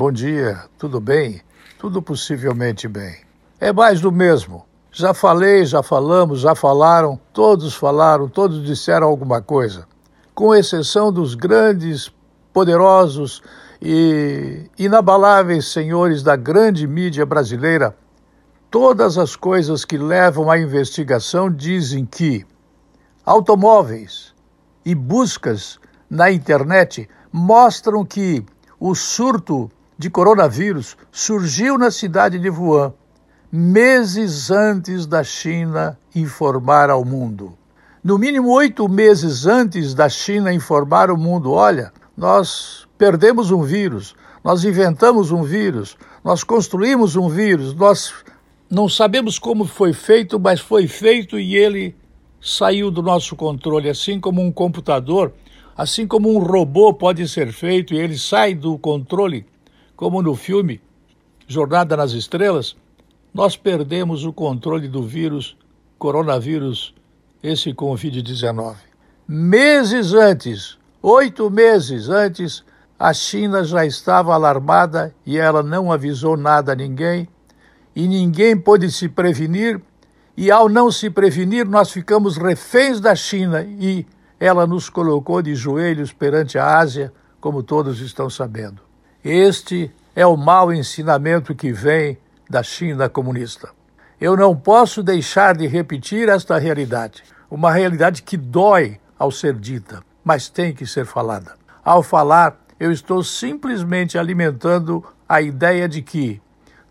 Bom dia, tudo bem? Tudo possivelmente bem. É mais do mesmo. Já falei, já falamos, já falaram, todos falaram, todos disseram alguma coisa. Com exceção dos grandes, poderosos e inabaláveis senhores da grande mídia brasileira, todas as coisas que levam à investigação dizem que automóveis e buscas na internet mostram que o surto de coronavírus surgiu na cidade de Wuhan meses antes da China informar ao mundo. No mínimo oito meses antes da China informar ao mundo: olha, nós perdemos um vírus, nós inventamos um vírus, nós construímos um vírus, nós não sabemos como foi feito, mas foi feito e ele saiu do nosso controle, assim como um computador Assim como um robô pode ser feito e ele sai do controle, como no filme Jornada nas Estrelas, nós perdemos o controle do vírus, coronavírus, esse Covid-19. Meses antes, oito meses antes, a China já estava alarmada e ela não avisou nada a ninguém, e ninguém pôde se prevenir, e ao não se prevenir, nós ficamos reféns da China e ela nos colocou de joelhos perante a Ásia, como todos estão sabendo. Este é o mau ensinamento que vem da China comunista. Eu não posso deixar de repetir esta realidade, uma realidade que dói ao ser dita, mas tem que ser falada. Ao falar, eu estou simplesmente alimentando a ideia de que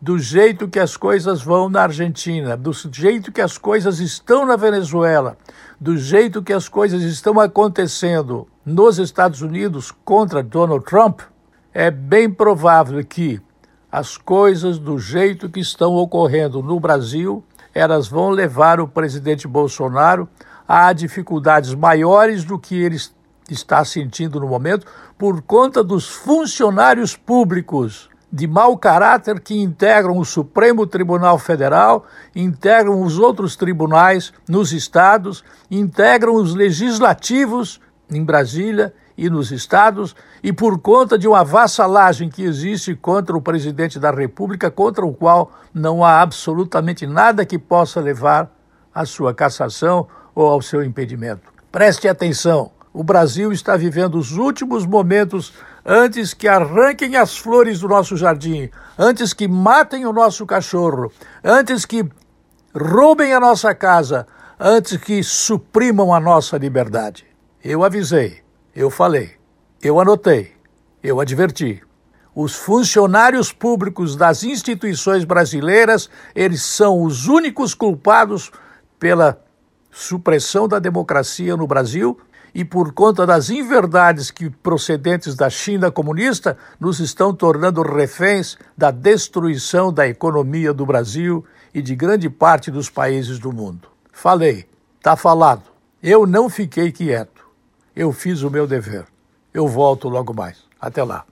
do jeito que as coisas vão na Argentina, do jeito que as coisas estão na Venezuela, do jeito que as coisas estão acontecendo nos Estados Unidos contra Donald Trump, é bem provável que as coisas do jeito que estão ocorrendo no Brasil, elas vão levar o presidente Bolsonaro a dificuldades maiores do que ele está sentindo no momento por conta dos funcionários públicos de mau caráter que integram o Supremo Tribunal Federal, integram os outros tribunais nos estados, integram os legislativos em Brasília e nos estados, e por conta de uma vassalagem que existe contra o presidente da República, contra o qual não há absolutamente nada que possa levar à sua cassação ou ao seu impedimento. Preste atenção. O Brasil está vivendo os últimos momentos antes que arranquem as flores do nosso jardim, antes que matem o nosso cachorro, antes que roubem a nossa casa, antes que suprimam a nossa liberdade. Eu avisei, eu falei, eu anotei, eu adverti. Os funcionários públicos das instituições brasileiras, eles são os únicos culpados pela supressão da democracia no Brasil e por conta das inverdades que procedentes da China comunista nos estão tornando reféns da destruição da economia do Brasil e de grande parte dos países do mundo. Falei, está falado. Eu não fiquei quieto. Eu fiz o meu dever. Eu volto logo mais. Até lá.